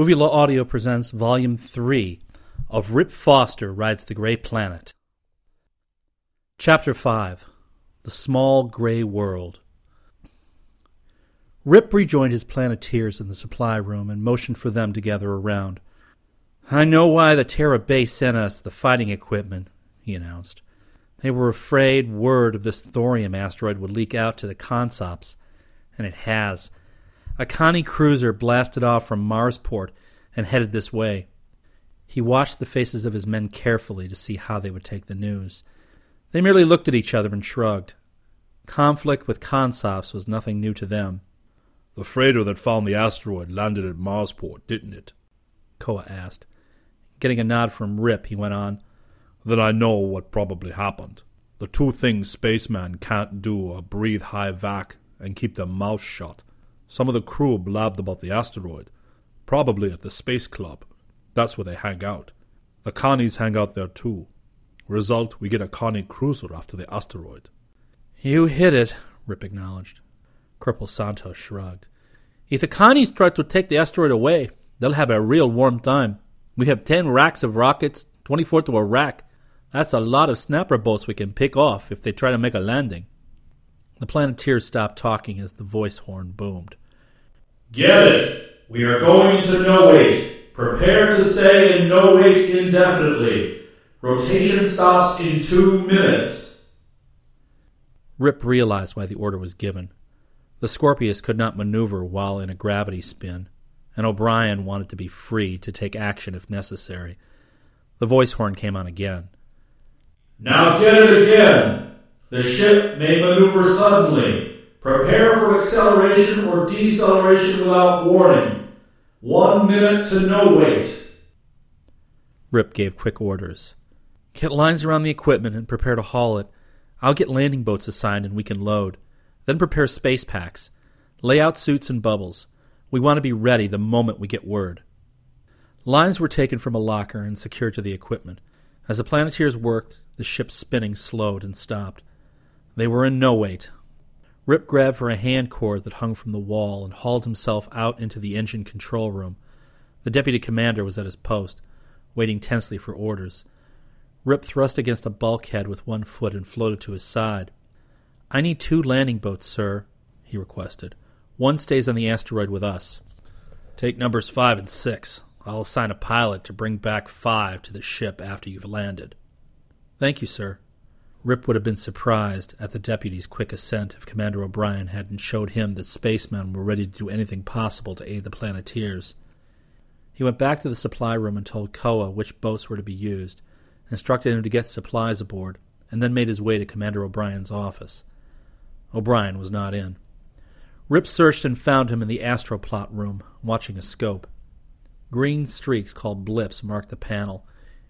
Uvula Audio presents Volume 3 of Rip Foster Rides the Gray Planet. Chapter 5 The Small Gray World. Rip rejoined his planeteers in the supply room and motioned for them to gather around. I know why the Terra Base sent us the fighting equipment, he announced. They were afraid word of this thorium asteroid would leak out to the Consops, and it has. A Connie cruiser blasted off from Marsport and headed this way. He watched the faces of his men carefully to see how they would take the news. They merely looked at each other and shrugged. Conflict with Consops was nothing new to them. The freighter that found the asteroid landed at Marsport, didn't it? Koa asked. Getting a nod from Rip, he went on. Then I know what probably happened. The two things spacemen can't do are breathe high vac and keep their mouths shut. Some of the crew blabbed about the asteroid, probably at the Space Club. That's where they hang out. The Connies hang out there too. Result, we get a Connie cruiser after the asteroid. You hit it, Rip acknowledged. Corporal Santos shrugged. If the Connies try to take the asteroid away, they'll have a real warm time. We have ten racks of rockets, twenty-four to a rack. That's a lot of snapper boats we can pick off if they try to make a landing. The Planeteers stopped talking as the voice horn boomed. Get it! We are going to no weight. Prepare to stay in no weight indefinitely. Rotation stops in two minutes. Rip realized why the order was given. The Scorpius could not maneuver while in a gravity spin, and O'Brien wanted to be free to take action if necessary. The voice horn came on again. Now get it again. The ship may maneuver suddenly. Prepare for acceleration or deceleration without warning. One minute to no weight. Rip gave quick orders. Get lines around the equipment and prepare to haul it. I'll get landing boats assigned and we can load. Then prepare space packs. Lay out suits and bubbles. We want to be ready the moment we get word. Lines were taken from a locker and secured to the equipment. As the Planeteers worked, the ship's spinning slowed and stopped. They were in no weight, Rip grabbed for a hand cord that hung from the wall and hauled himself out into the engine control room. The deputy commander was at his post, waiting tensely for orders. Rip thrust against a bulkhead with one foot and floated to his side. I need two landing boats, sir, he requested. One stays on the asteroid with us. Take numbers five and six. I'll assign a pilot to bring back five to the ship after you've landed. Thank you, sir. Rip would have been surprised at the deputy's quick assent if Commander O'Brien hadn't showed him that spacemen were ready to do anything possible to aid the Planeteers. He went back to the supply room and told Koa which boats were to be used, instructed him to get supplies aboard, and then made his way to Commander O'Brien's office. O'Brien was not in. Rip searched and found him in the astroplot room, watching a scope. Green streaks called blips marked the panel.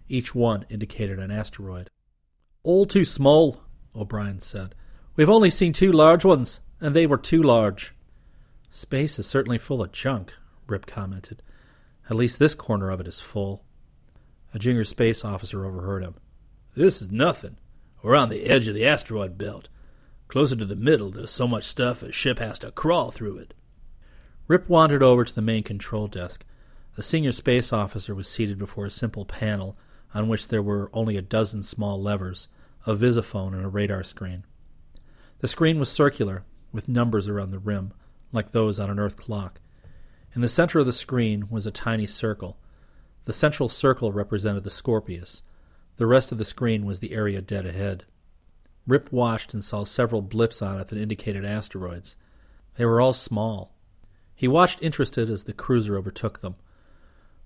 Each one indicated an asteroid. All too small, O'Brien said. We've only seen two large ones, and they were too large. Space is certainly full of junk, Rip commented. At least this corner of it is full. A junior space officer overheard him. This is nothing. We're on the edge of the asteroid belt. Closer to the middle, there's so much stuff a ship has to crawl through it. Rip wandered over to the main control desk. A senior space officer was seated before a simple panel on which there were only a dozen small levers, a visiphone, and a radar screen. The screen was circular, with numbers around the rim, like those on an Earth clock. In the center of the screen was a tiny circle. The central circle represented the Scorpius. The rest of the screen was the area dead ahead. Rip watched and saw several blips on it that indicated asteroids. They were all small. He watched interested as the cruiser overtook them.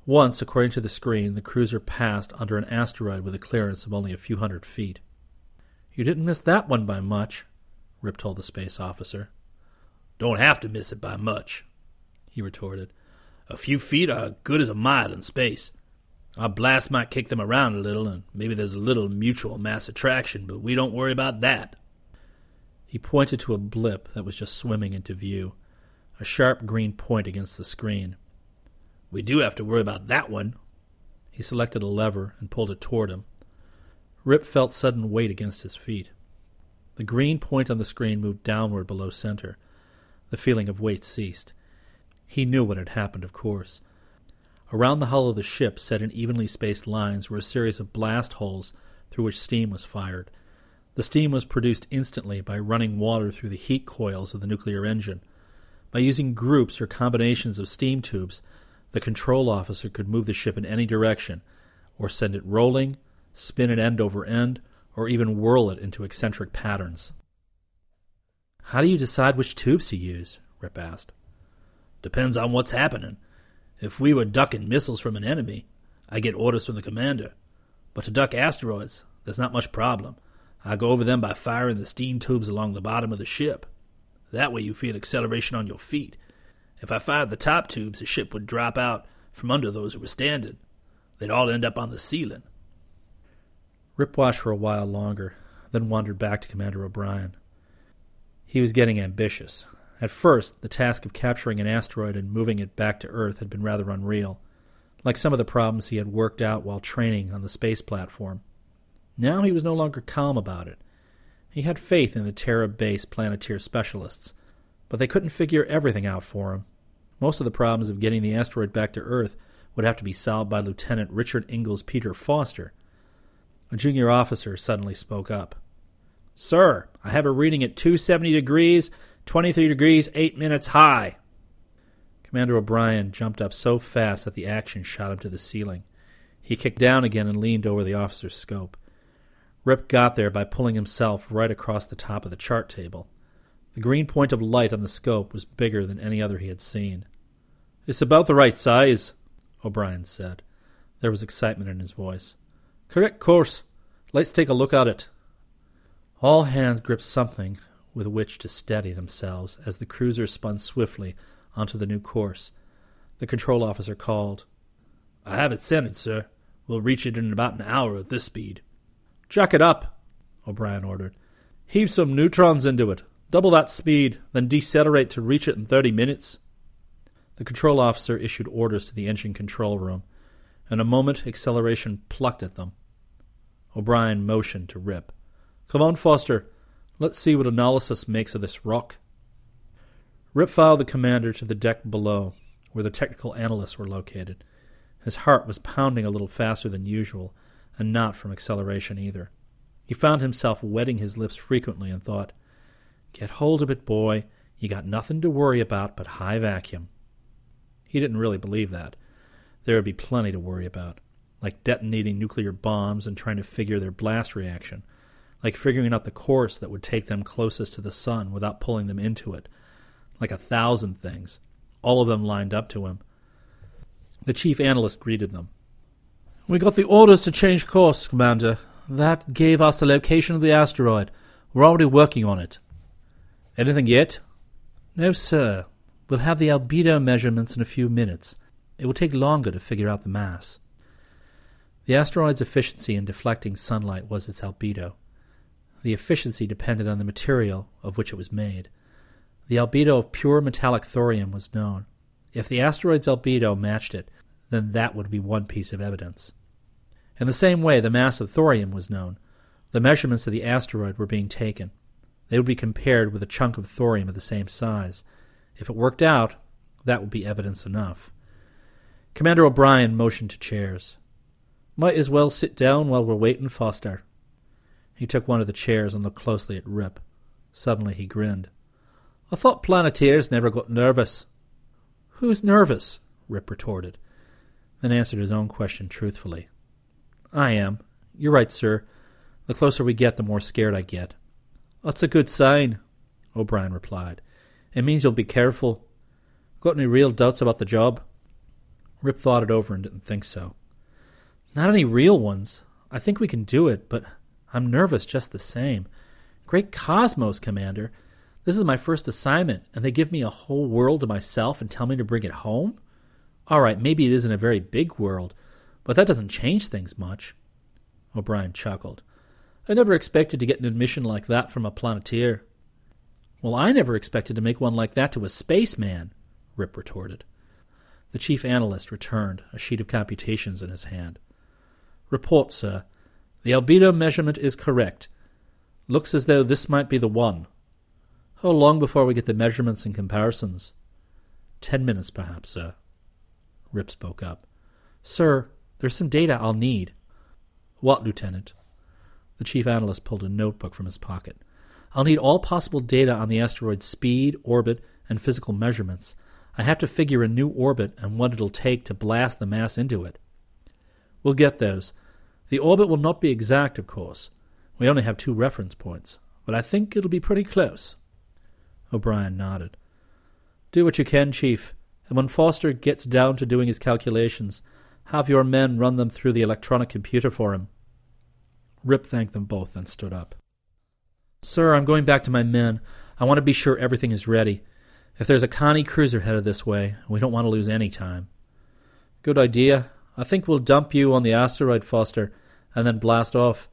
Once, according to the screen, the cruiser passed under an asteroid with a clearance of only a few hundred feet. You didn't miss that one by much, Rip told the space officer. Don't have to miss it by much, he retorted. A few feet are good as a mile in space. Our blast might kick them around a little, and maybe there's a little mutual mass attraction, but we don't worry about that. He pointed to a blip that was just swimming into view, a sharp green point against the screen. We do have to worry about that one. He selected a lever and pulled it toward him. Rip felt sudden weight against his feet. The green point on the screen moved downward below center. The feeling of weight ceased. He knew what had happened, of course. Around the hull of the ship, set in evenly spaced lines, were a series of blast holes through which steam was fired. The steam was produced instantly by running water through the heat coils of the nuclear engine. By using groups or combinations of steam tubes, the control officer could move the ship in any direction, or send it rolling, spin it end over end, or even whirl it into eccentric patterns. How do you decide which tubes to use? Rip asked. Depends on what's happening. If we were ducking missiles from an enemy, I get orders from the commander. But to duck asteroids, there's not much problem. I go over them by firing the steam tubes along the bottom of the ship. That way you feel acceleration on your feet. If I fired the top tubes, the ship would drop out from under those who were standing. They'd all end up on the ceiling. Rip watched for a while longer, then wandered back to Commander O'Brien. He was getting ambitious. At first, the task of capturing an asteroid and moving it back to Earth had been rather unreal, like some of the problems he had worked out while training on the space platform. Now he was no longer calm about it. He had faith in the Terra base Planeteer specialists, but they couldn't figure everything out for him. Most of the problems of getting the asteroid back to Earth would have to be solved by Lieutenant Richard Ingalls Peter Foster. A junior officer suddenly spoke up. Sir, I have a reading at 270 degrees, 23 degrees, 8 minutes high. Commander O'Brien jumped up so fast that the action shot him to the ceiling. He kicked down again and leaned over the officer's scope. Rip got there by pulling himself right across the top of the chart table. The green point of light on the scope was bigger than any other he had seen. It's about the right size, O'Brien said. There was excitement in his voice. Correct course. Let's take a look at it. All hands gripped something with which to steady themselves as the cruiser spun swiftly onto the new course. The control officer called. I have it centered, sir. We'll reach it in about an hour at this speed. Jack it up, O'Brien ordered. Heave some neutrons into it. Double that speed, then decelerate to reach it in 30 minutes. The control officer issued orders to the engine control room. In a moment, acceleration plucked at them. O'Brien motioned to Rip. Come on, Foster. Let's see what analysis makes of this rock. Rip followed the commander to the deck below, where the technical analysts were located. His heart was pounding a little faster than usual, and not from acceleration either. He found himself wetting his lips frequently and thought, Get hold of it, boy. You got nothing to worry about but high vacuum. He didn't really believe that. There would be plenty to worry about, like detonating nuclear bombs and trying to figure their blast reaction, like figuring out the course that would take them closest to the sun without pulling them into it, like a thousand things, all of them lined up to him. The chief analyst greeted them. We got the orders to change course, Commander. That gave us the location of the asteroid. We're already working on it. Anything yet? No, sir. We'll have the albedo measurements in a few minutes. It will take longer to figure out the mass. The asteroid's efficiency in deflecting sunlight was its albedo. The efficiency depended on the material of which it was made. The albedo of pure metallic thorium was known. If the asteroid's albedo matched it, then that would be one piece of evidence. In the same way, the mass of thorium was known. The measurements of the asteroid were being taken. They would be compared with a chunk of thorium of the same size. If it worked out, that would be evidence enough. Commander O'Brien motioned to chairs. Might as well sit down while we're waiting, Foster. He took one of the chairs and looked closely at Rip. Suddenly he grinned. I thought Planeteers never got nervous. Who's nervous? Rip retorted then answered his own question truthfully. I am. You're right, sir. The closer we get, the more scared I get. That's a good sign, O'Brien replied. It means you'll be careful. Got any real doubts about the job? Rip thought it over and didn't think so. Not any real ones. I think we can do it, but I'm nervous just the same. Great cosmos, Commander. This is my first assignment, and they give me a whole world to myself and tell me to bring it home? All right, maybe it isn't a very big world, but that doesn't change things much. O'Brien chuckled. I never expected to get an admission like that from a planeteer. Well, I never expected to make one like that to a spaceman, Rip retorted. The chief analyst returned, a sheet of computations in his hand. Report, sir. The albedo measurement is correct. Looks as though this might be the one. How long before we get the measurements and comparisons? Ten minutes, perhaps, sir. Rip spoke up. Sir, there's some data I'll need. What, Lieutenant? The chief analyst pulled a notebook from his pocket. I'll need all possible data on the asteroid's speed, orbit, and physical measurements. I have to figure a new orbit and what it'll take to blast the mass into it. We'll get those. The orbit will not be exact, of course. We only have two reference points, but I think it'll be pretty close. O'Brien nodded. Do what you can, Chief, and when Foster gets down to doing his calculations, have your men run them through the electronic computer for him. Rip thanked them both and stood up. Sir, I'm going back to my men. I want to be sure everything is ready. If there's a Connie cruiser headed this way, we don't want to lose any time. Good idea. I think we'll dump you on the asteroid, Foster, and then blast off.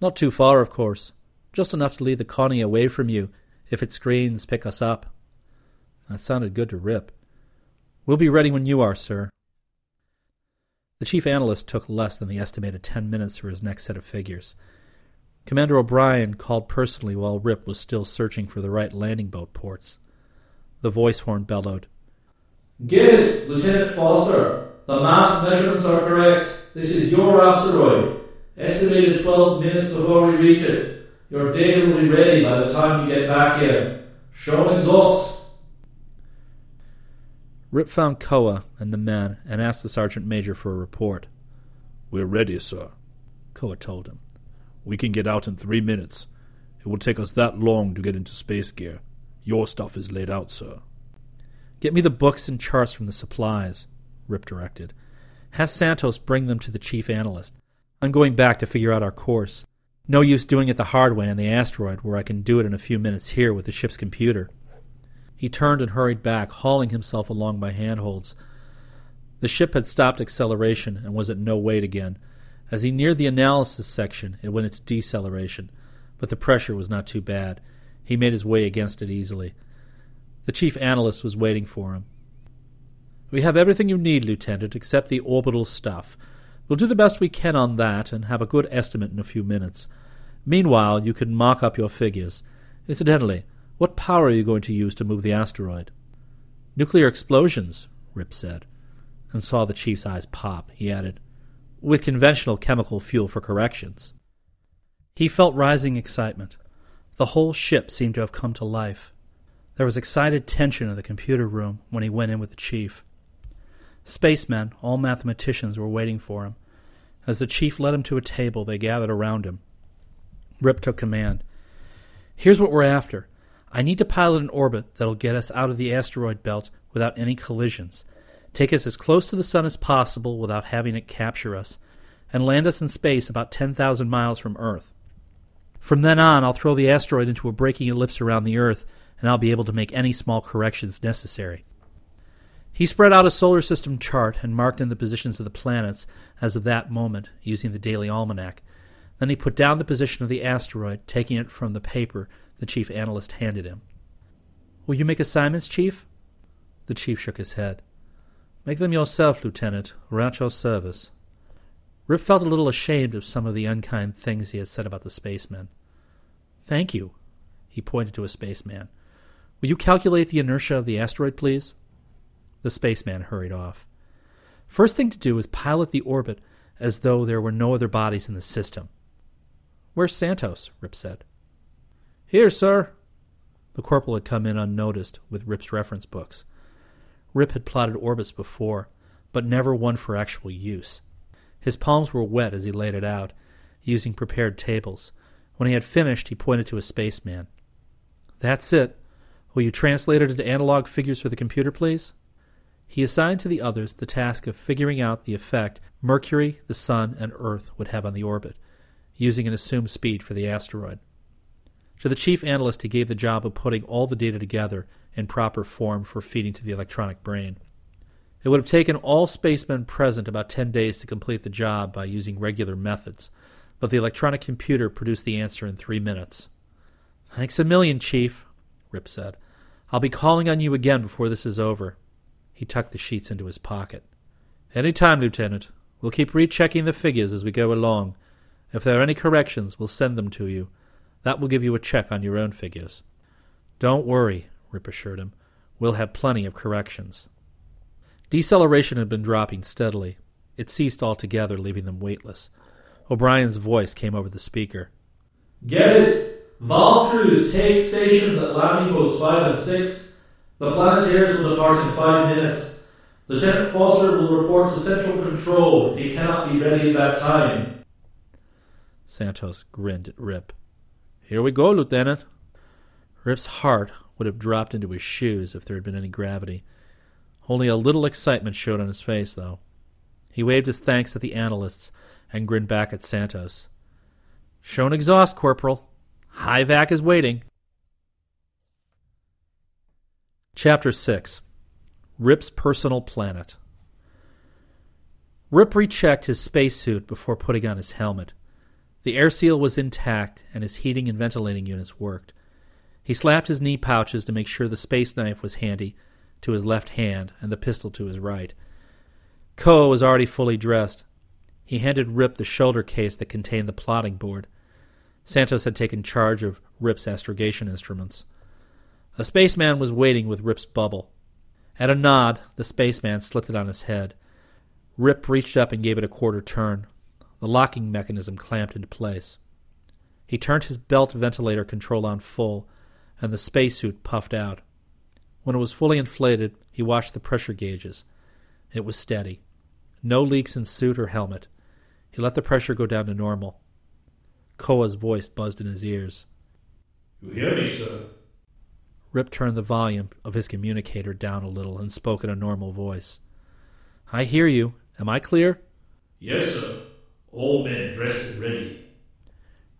Not too far, of course. Just enough to lead the Connie away from you if its screens pick us up. That sounded good to Rip. We'll be ready when you are, sir. The chief analyst took less than the estimated ten minutes for his next set of figures. Commander O'Brien called personally while Rip was still searching for the right landing boat ports. The voice horn bellowed. Get it, Lieutenant Foster. The mass measurements are correct. This is your asteroid. Estimated 12 minutes before we reach it. Your data will be ready by the time you get back here. Show exhaust. Rip found Koa and the men and asked the sergeant major for a report. We're ready, sir, Koa told him. We can get out in three minutes. It will take us that long to get into space gear. Your stuff is laid out, sir. Get me the books and charts from the supplies, Rip directed. Have Santos bring them to the chief analyst. I'm going back to figure out our course. No use doing it the hard way on the asteroid where I can do it in a few minutes here with the ship's computer. He turned and hurried back, hauling himself along by handholds. The ship had stopped acceleration and was at no weight again. As he neared the analysis section, it went into deceleration, but the pressure was not too bad. He made his way against it easily. The chief analyst was waiting for him. We have everything you need, Lieutenant, except the orbital stuff. We'll do the best we can on that and have a good estimate in a few minutes. Meanwhile, you can mock up your figures. Incidentally, what power are you going to use to move the asteroid? Nuclear explosions, Rip said, and saw the chief's eyes pop. He added, with conventional chemical fuel for corrections. He felt rising excitement. The whole ship seemed to have come to life. There was excited tension in the computer room when he went in with the chief. Spacemen, all mathematicians, were waiting for him. As the chief led him to a table, they gathered around him. Rip took command. Here's what we're after. I need to pilot an orbit that'll get us out of the asteroid belt without any collisions, take us as close to the sun as possible without having it capture us, and land us in space about 10,000 miles from Earth. From then on, I'll throw the asteroid into a braking ellipse around the Earth, and I'll be able to make any small corrections necessary. He spread out a solar system chart and marked in the positions of the planets as of that moment, using the daily almanac. Then he put down the position of the asteroid, taking it from the paper the chief analyst handed him. Will you make assignments, Chief? The chief shook his head. Make them yourself, Lieutenant. We're at your service. Rip felt a little ashamed of some of the unkind things he had said about the spacemen. Thank you. He pointed to a spaceman. Will you calculate the inertia of the asteroid, please? The spaceman hurried off. First thing to do is pilot the orbit as though there were no other bodies in the system. Where's Santos? Rip said. Here, sir. The corporal had come in unnoticed with Rip's reference books. Rip had plotted orbits before, but never one for actual use. His palms were wet as he laid it out, using prepared tables. When he had finished, he pointed to a spaceman. That's it. Will you translate it into analog figures for the computer, please? He assigned to the others the task of figuring out the effect Mercury, the Sun, and Earth would have on the orbit, using an assumed speed for the asteroid. To the chief analyst, he gave the job of putting all the data together in proper form for feeding to the electronic brain. It would have taken all spacemen present about ten days to complete the job by using regular methods, but the electronic computer produced the answer in three minutes. Thanks a million, Chief, Rip said. I'll be calling on you again before this is over. He tucked the sheets into his pocket. Any time, Lieutenant. We'll keep rechecking the figures as we go along. If there are any corrections, we'll send them to you. That will give you a check on your own figures. Don't worry, Rip assured him. We'll have plenty of corrections. Deceleration had been dropping steadily. It ceased altogether, leaving them weightless. O'Brien's voice came over the speaker. Get it? Valve crews take stations at landing posts 5 and 6. The Planeteers will depart in 5 minutes. Lieutenant Foster will report to Central Control if he cannot be ready at that time. Santos grinned at Rip. Here we go, Lieutenant. Rip's heart would have dropped into his shoes if there had been any gravity. Only a little excitement showed on his face, though. He waved his thanks at the analysts and grinned back at Santos. Shown exhaust, Corporal. High vac is waiting. Chapter 6 Rip's Personal Planet Rip rechecked his spacesuit before putting on his helmet. The air seal was intact and his heating and ventilating units worked. He slapped his knee pouches to make sure the space knife was handy to his left hand and the pistol to his right. Koa was already fully dressed. He handed Rip the shoulder case that contained the plotting board. Santos had taken charge of Rip's astrogation instruments. A spaceman was waiting with Rip's bubble. At a nod, the spaceman slipped it on his head. Rip reached up and gave it a quarter turn. The locking mechanism clamped into place. He turned his belt ventilator control on full, and the spacesuit puffed out. When it was fully inflated, he watched the pressure gauges. It was steady. No leaks in suit or helmet. He let the pressure go down to normal. Koa's voice buzzed in his ears. You hear me, sir? Rip turned the volume of his communicator down a little and spoke in a normal voice. I hear you. Am I clear? Yes, sir. All men dressed and ready.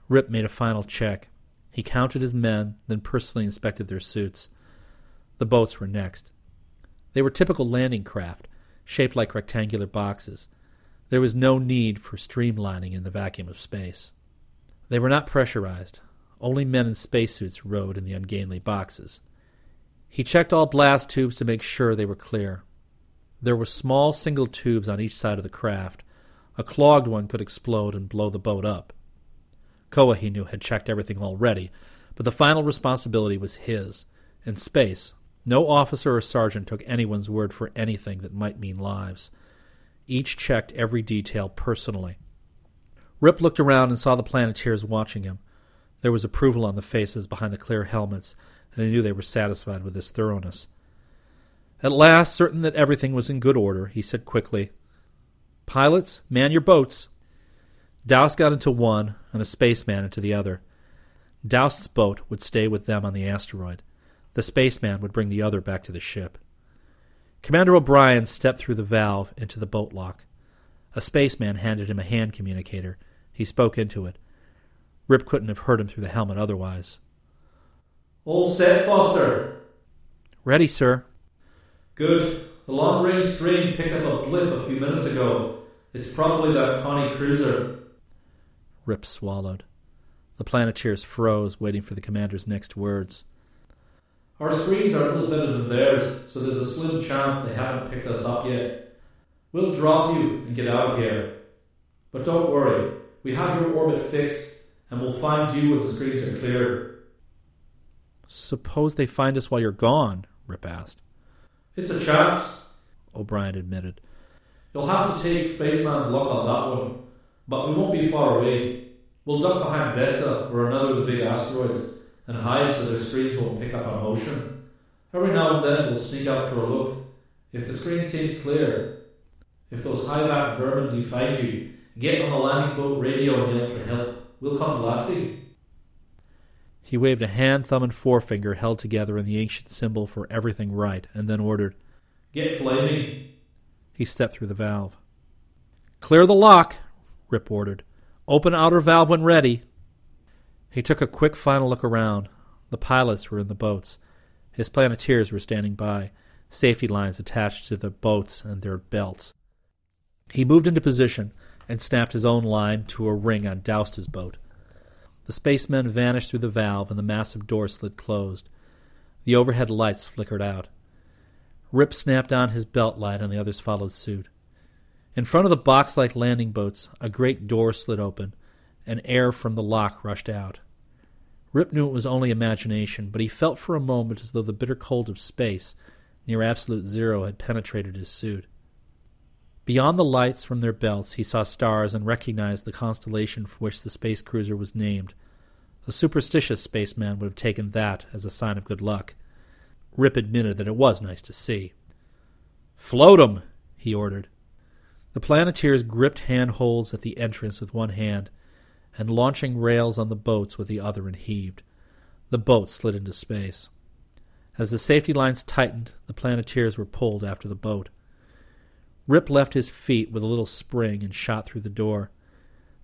Rip made a final check. He counted his men, then personally inspected their suits. The boats were next. They were typical landing craft, shaped like rectangular boxes. There was no need for streamlining in the vacuum of space. They were not pressurized. Only men in spacesuits rode in the ungainly boxes. He checked all blast tubes to make sure they were clear. There were small single tubes on each side of the craft. A clogged one could explode and blow the boat up. Koa, he knew, had checked everything already, but the final responsibility was his. In space, no officer or sergeant took anyone's word for anything that might mean lives. Each checked every detail personally. Rip looked around and saw the Planeteers watching him. There was approval on the faces behind the clear helmets, and he knew they were satisfied with his thoroughness. At last, certain that everything was in good order, he said quickly, Pilots, man your boats. Doust got into one, and a spaceman into the other. Doust's boat would stay with them on the asteroid. The spaceman would bring the other back to the ship. Commander O'Brien stepped through the valve into the boat lock. A spaceman handed him a hand communicator. He spoke into it. Rip couldn't have heard him through the helmet otherwise. All set, Foster. Ready, sir. Good. The long range stream picked up a blip a few minutes ago. It's probably that Connie cruiser. Rip swallowed. The Planeteers froze, waiting for the commander's next words. Our screens are a little better than theirs, so there's a slim chance they haven't picked us up yet. We'll drop you and get out of here. But don't worry, we have your orbit fixed, and we'll find you when the screens are clear. Suppose they find us while you're gone? Rip asked. It's a chance, O'Brien admitted. You'll have to take Spaceman's luck on that one, but we won't be far away. We'll duck behind Vesta or another of the big asteroids and hide so their screens won't pick up our motion. Every now and then we'll sneak out for a look. If the screen seems clear, if those high vac vermin do find you, get on the landing boat radio and yell for help. We'll come blasting. He waved a hand, thumb, and forefinger held together in the ancient symbol for everything right, and then ordered, Get flaming. He stepped through the valve. Clear the lock, Rip ordered. Open outer valve when ready. He took a quick final look around. The pilots were in the boats. His planeteers were standing by, safety lines attached to the boats and their belts. He moved into position and snapped his own line to a ring on Doust's boat. The spacemen vanished through the valve and the massive door slid closed. The overhead lights flickered out. Rip snapped on his belt light and the others followed suit. In front of the box like landing boats, a great door slid open and air from the lock rushed out. Rip knew it was only imagination, but he felt for a moment as though the bitter cold of space, near absolute zero, had penetrated his suit. Beyond the lights from their belts, he saw stars and recognized the constellation for which the space cruiser was named. A superstitious spaceman would have taken that as a sign of good luck. Rip admitted that it was nice to see. Float 'em, he ordered. The Planeteers gripped handholds at the entrance with one hand, and launching rails on the boats with the other and heaved. The boat slid into space. As the safety lines tightened, the Planeteers were pulled after the boat. Rip left his feet with a little spring and shot through the door.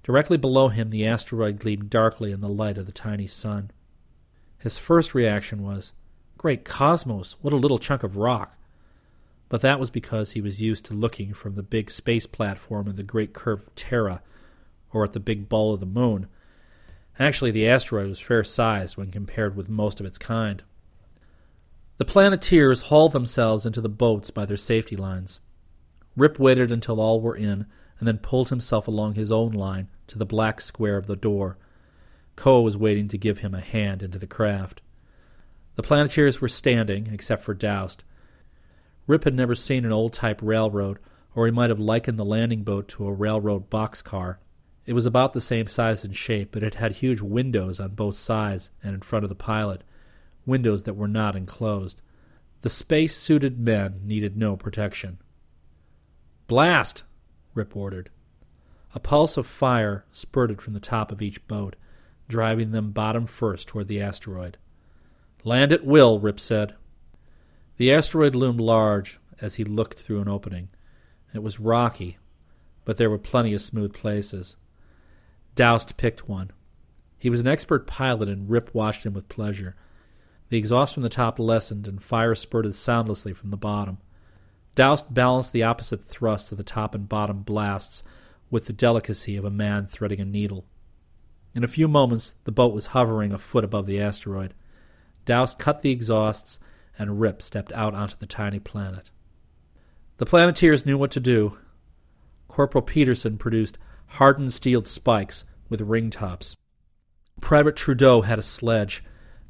Directly below him, the asteroid gleamed darkly in the light of the tiny sun. His first reaction was, Great cosmos, what a little chunk of rock! But that was because he was used to looking from the big space platform in the great curve Terra, or at the big ball of the moon. Actually, the asteroid was fair sized when compared with most of its kind. The Planeteers hauled themselves into the boats by their safety lines. Rip waited until all were in, and then pulled himself along his own line to the black square of the door. Koa was waiting to give him a hand into the craft. The Planeteers were standing, except for Doust. Rip had never seen an old type railroad, or he might have likened the landing boat to a railroad boxcar. It was about the same size and shape, but it had huge windows on both sides and in front of the pilot, windows that were not enclosed. The space suited men needed no protection. Blast! Rip ordered. A pulse of fire spurted from the top of each boat, driving them bottom first toward the asteroid. Land at will, Rip said. The asteroid loomed large as he looked through an opening. It was rocky, but there were plenty of smooth places. Doust picked one. He was an expert pilot, and Rip watched him with pleasure. The exhaust from the top lessened, and fire spurted soundlessly from the bottom. Doust balanced the opposite thrusts of the top and bottom blasts with the delicacy of a man threading a needle. In a few moments, the boat was hovering a foot above the asteroid. Doust cut the exhausts, and Rip stepped out onto the tiny planet. The Planeteers knew what to do. Corporal Peterson produced hardened steel spikes with ring tops. Private Trudeau had a sledge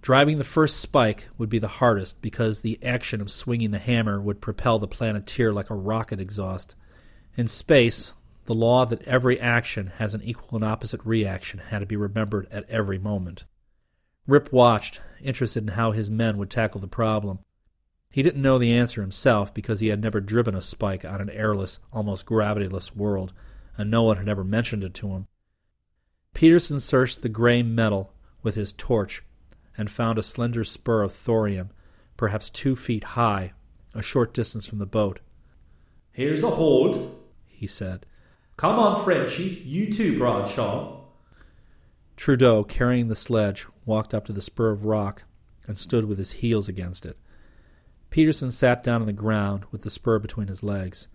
Driving the first spike would be the hardest because the action of swinging the hammer would propel the planeteer like a rocket exhaust. In space, the law that every action has an equal and opposite reaction had to be remembered at every moment. Rip watched, interested in how his men would tackle the problem. He didn't know the answer himself because he had never driven a spike on an airless, almost gravityless world, and no one had ever mentioned it to him. Peterson searched the gray metal with his torch and found a slender spur of thorium, perhaps two feet high, a short distance from the boat. Here's a hold, he said. Come on, Frenchy, you too, Bradshaw. Trudeau, carrying the sledge, walked up to the spur of rock and stood with his heels against it. Peterson sat down on the ground with the spur between his legs.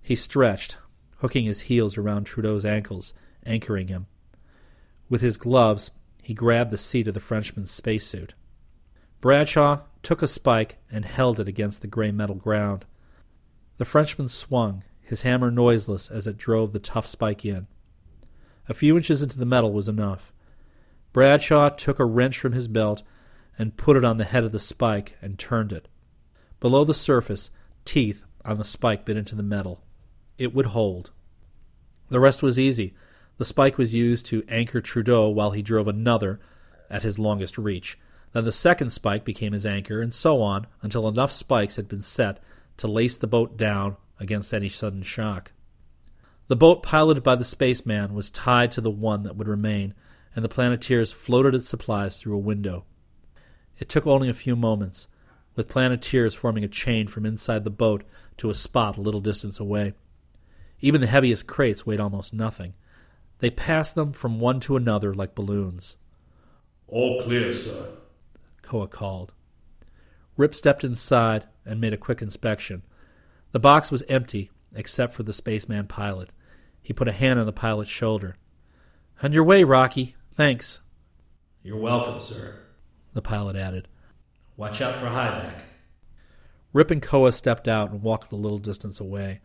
He stretched, hooking his heels around Trudeau's ankles, anchoring him. With his gloves, he grabbed the seat of the Frenchman's spacesuit. Bradshaw took a spike and held it against the gray metal ground. The Frenchman swung, his hammer noiseless as it drove the tough spike in. A few inches into the metal was enough. Bradshaw took a wrench from his belt and put it on the head of the spike and turned it. Below the surface, teeth on the spike bit into the metal. It would hold. The rest was easy. The spike was used to anchor Trudeau while he drove another at his longest reach. Then the second spike became his anchor, and so on until enough spikes had been set to lace the boat down against any sudden shock. The boat piloted by the spaceman was tied to the one that would remain, and the Planeteers floated its supplies through a window. It took only a few moments, with Planeteers forming a chain from inside the boat to a spot a little distance away. Even the heaviest crates weighed almost nothing. They passed them from one to another like balloons. All clear, sir, Koa called. Rip stepped inside and made a quick inspection. The box was empty, except for the spaceman pilot. He put a hand on the pilot's shoulder. On your way, Rocky. Thanks. You're welcome, sir, the pilot added. Watch out for high vac. Rip and Koa stepped out and walked a little distance away.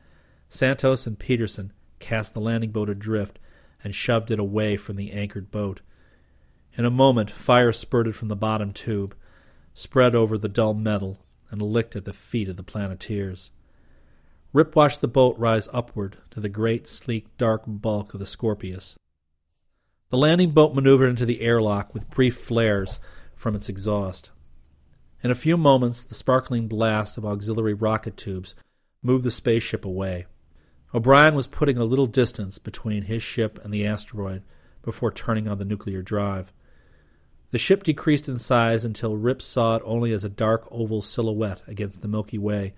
Santos and Peterson cast the landing boat adrift and shoved it away from the anchored boat. In a moment, fire spurted from the bottom tube, spread over the dull metal, and licked at the feet of the Planeteers. Rip watched the boat rise upward to the great, sleek, dark bulk of the Scorpius. The landing boat maneuvered into the airlock with brief flares from its exhaust. In a few moments, the sparkling blast of auxiliary rocket tubes moved the spaceship away. O'Brien was putting a little distance between his ship and the asteroid before turning on the nuclear drive. The ship decreased in size until Rip saw it only as a dark oval silhouette against the Milky Way.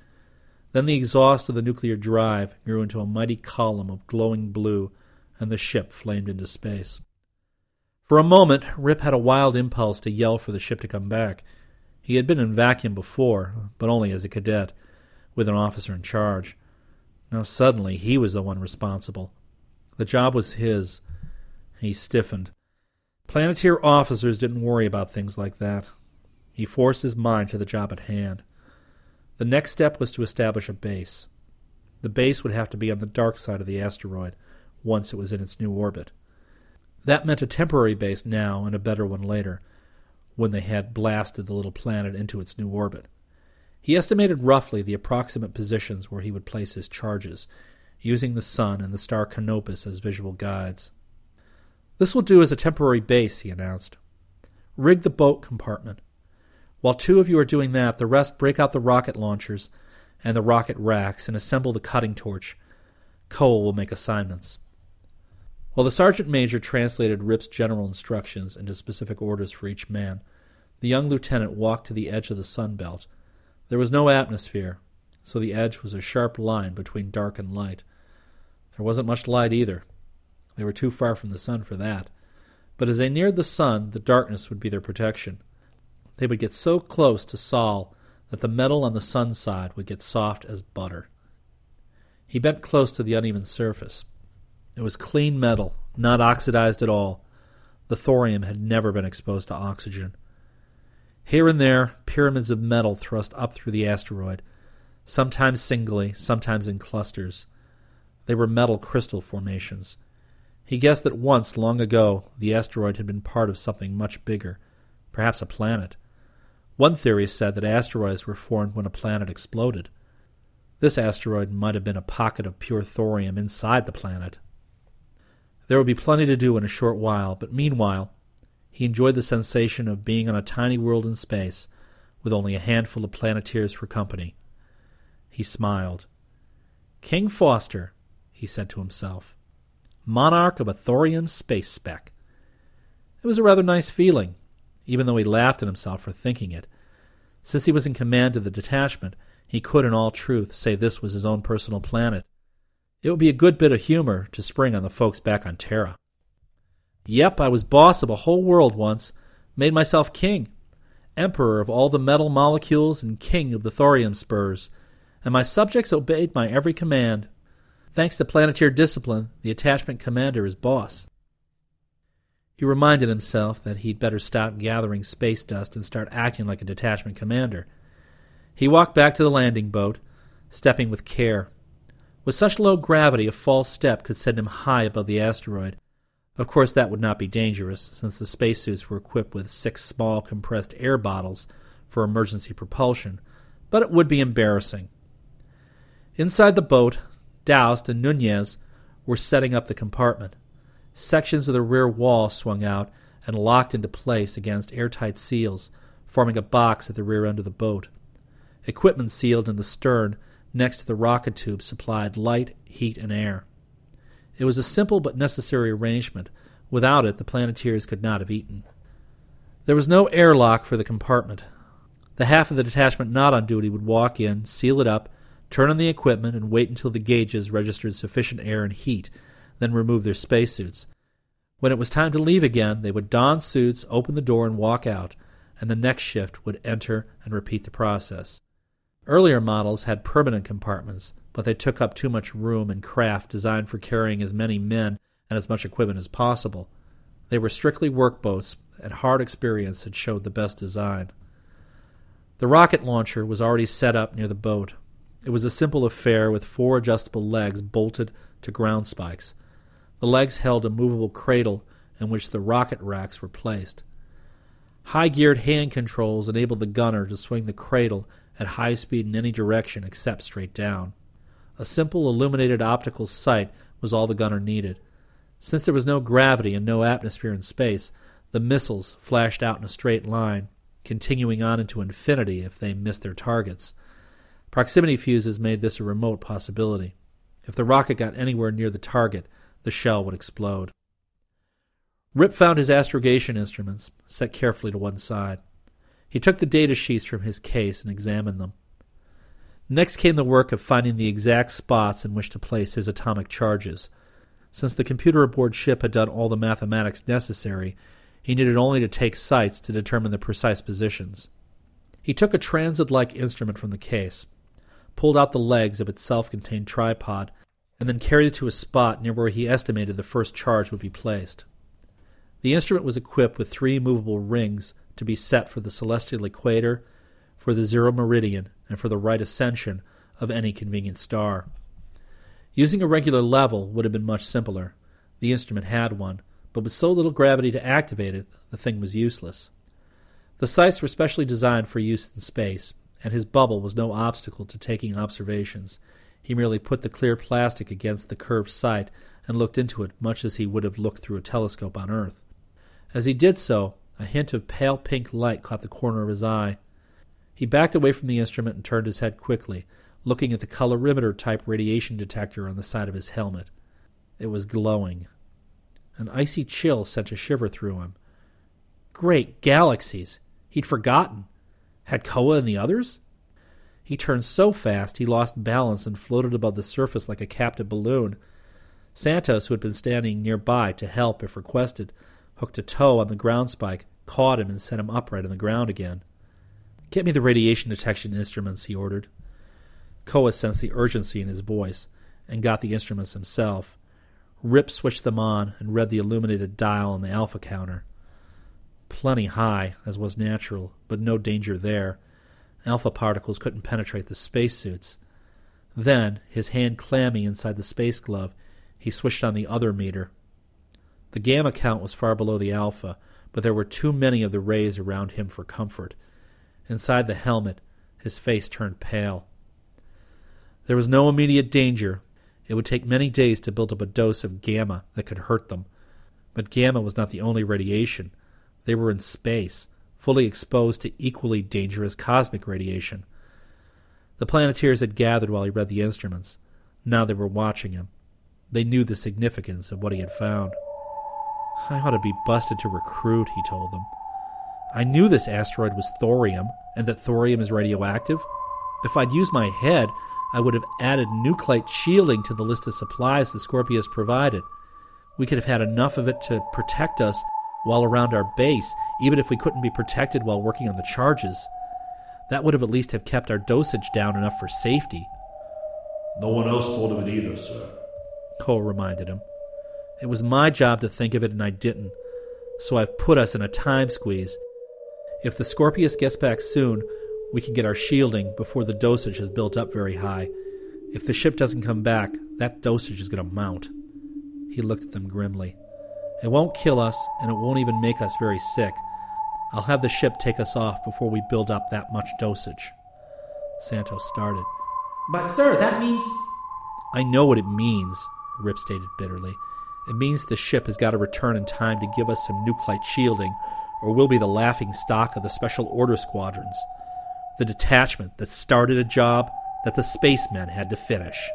Then the exhaust of the nuclear drive grew into a mighty column of glowing blue, and the ship flamed into space. For a moment, Rip had a wild impulse to yell for the ship to come back. He had been in vacuum before, but only as a cadet, with an officer in charge. Now suddenly he was the one responsible. The job was his. He stiffened. Planeteer officers didn't worry about things like that. He forced his mind to the job at hand. The next step was to establish a base. The base would have to be on the dark side of the asteroid once it was in its new orbit. That meant a temporary base now and a better one later, when they had blasted the little planet into its new orbit. He estimated roughly the approximate positions where he would place his charges, using the sun and the star Canopus as visual guides. This will do as a temporary base, he announced. Rig the boat compartment. While two of you are doing that, the rest break out the rocket launchers and the rocket racks and assemble the cutting torch. Koa will make assignments. While the sergeant major translated Rip's general instructions into specific orders for each man, the young lieutenant walked to the edge of the sun belt. There was no atmosphere, so the edge was a sharp line between dark and light. There wasn't much light either. They were too far from the sun for that. But as they neared the sun, the darkness would be their protection. They would get so close to Sol that the metal on the sun side would get soft as butter. He bent close to the uneven surface. It was clean metal, not oxidized at all. The thorium had never been exposed to oxygen. Here and there, pyramids of metal thrust up through the asteroid, sometimes singly, sometimes in clusters. They were metal crystal formations. He guessed that once, long ago, the asteroid had been part of something much bigger, perhaps a planet. One theory said that asteroids were formed when a planet exploded. This asteroid might have been a pocket of pure thorium inside the planet. There would be plenty to do in a short while, but meanwhile, he enjoyed the sensation of being on a tiny world in space with only a handful of planeteers for company. He smiled. King Foster, he said to himself monarch of a thorium space speck. It was a rather nice feeling, even though he laughed at himself for thinking it. Since he was in command of the detachment, he could, in all truth, say this was his own personal planet. It would be a good bit of humor to spring on the folks back on Terra. Yep, I was boss of a whole world once, made myself king, emperor of all the metal molecules and king of the thorium spurs, and my subjects obeyed my every command. Thanks to Planeteer discipline, the attachment commander is boss. He reminded himself that he'd better stop gathering space dust and start acting like a detachment commander. He walked back to the landing boat, stepping with care. With such low gravity, a false step could send him high above the asteroid. Of course, that would not be dangerous, since the spacesuits were equipped with six small compressed air bottles for emergency propulsion, but it would be embarrassing. Inside the boat, Doust and Nunez were setting up the compartment. Sections of the rear wall swung out and locked into place against airtight seals, forming a box at the rear end of the boat. Equipment sealed in the stern next to the rocket tube supplied light, heat, and air. It was a simple but necessary arrangement. Without it, the Planeteers could not have eaten. There was no airlock for the compartment. The half of the detachment not on duty would walk in, seal it up, turn on the equipment, and wait until the gauges registered sufficient air and heat, then remove their spacesuits. When it was time to leave again, they would don suits, open the door, and walk out, and the next shift would enter and repeat the process. Earlier models had permanent compartments, but they took up too much room and craft designed for carrying as many men and as much equipment as possible. They were strictly work boats, and hard experience had showed the best design. The rocket launcher was already set up near the boat, it was a simple affair with four adjustable legs bolted to ground spikes. The legs held a movable cradle in which the rocket racks were placed. High geared hand controls enabled the gunner to swing the cradle at high speed in any direction except straight down. A simple illuminated optical sight was all the gunner needed. Since there was no gravity and no atmosphere in space, the missiles flashed out in a straight line, continuing on into infinity if they missed their targets. Proximity fuses made this a remote possibility. If the rocket got anywhere near the target, the shell would explode. Rip found his astrogation instruments, set carefully to one side. He took the data sheets from his case and examined them. Next came the work of finding the exact spots in which to place his atomic charges. Since the computer aboard ship had done all the mathematics necessary, he needed only to take sights to determine the precise positions. He took a transit like instrument from the case, pulled out the legs of its self contained tripod, and then carried it to a spot near where he estimated the first charge would be placed. The instrument was equipped with three movable rings to be set for the celestial equator, for the zero meridian, and for the right ascension of any convenient star. Using a regular level would have been much simpler. The instrument had one, but with so little gravity to activate it, the thing was useless. The sights were specially designed for use in space, and his bubble was no obstacle to taking observations. He merely put the clear plastic against the curved sight and looked into it much as he would have looked through a telescope on Earth. As he did so, a hint of pale pink light caught the corner of his eye. He backed away from the instrument and turned his head quickly, looking at the colorimeter type radiation detector on the side of his helmet. It was glowing. An icy chill sent a shiver through him. Great galaxies! He'd forgotten. Had Koa and the others? He turned so fast he lost balance and floated above the surface like a captive balloon. Santos, who had been standing nearby to help if requested, hooked a toe on the ground spike, caught him, and set him upright on the ground again. Get me the radiation detection instruments, he ordered. Koa sensed the urgency in his voice and got the instruments himself. Rip switched them on and read the illuminated dial on the alpha counter. Plenty high, as was natural, but no danger there. Alpha particles couldn't penetrate the spacesuits. Then, his hand clammy inside the space glove, he switched on the other meter. The gamma count was far below the alpha, but there were too many of the rays around him for comfort. Inside the helmet, his face turned pale. There was no immediate danger, it would take many days to build up a dose of gamma that could hurt them. But gamma was not the only radiation. They were in space, fully exposed to equally dangerous cosmic radiation. The Planeteers had gathered while he read the instruments. Now they were watching him. They knew the significance of what he had found. I ought to be busted to recruit, he told them. I knew this asteroid was thorium, and that thorium is radioactive. If I'd used my head, I would have added nuclide shielding to the list of supplies the Scorpius provided. We could have had enough of it to protect us while around our base, even if we couldn't be protected while working on the charges. That would have at least have kept our dosage down enough for safety. No one else thought of it either, sir. Cole reminded him. It was my job to think of it, and I didn't. So I've put us in a time squeeze. If the Scorpius gets back soon, we can get our shielding before the dosage has built up very high. If the ship doesn't come back, that dosage is going to mount. He looked at them grimly. It won't kill us, and it won't even make us very sick. I'll have the ship take us off before we build up that much dosage. Santos started. But, sir, that means. I know what it means, Rip stated bitterly. It means the ship has got to return in time to give us some nuclide shielding, or we'll be the laughing stock of the special order squadrons the detachment that started a job that the spacemen had to finish.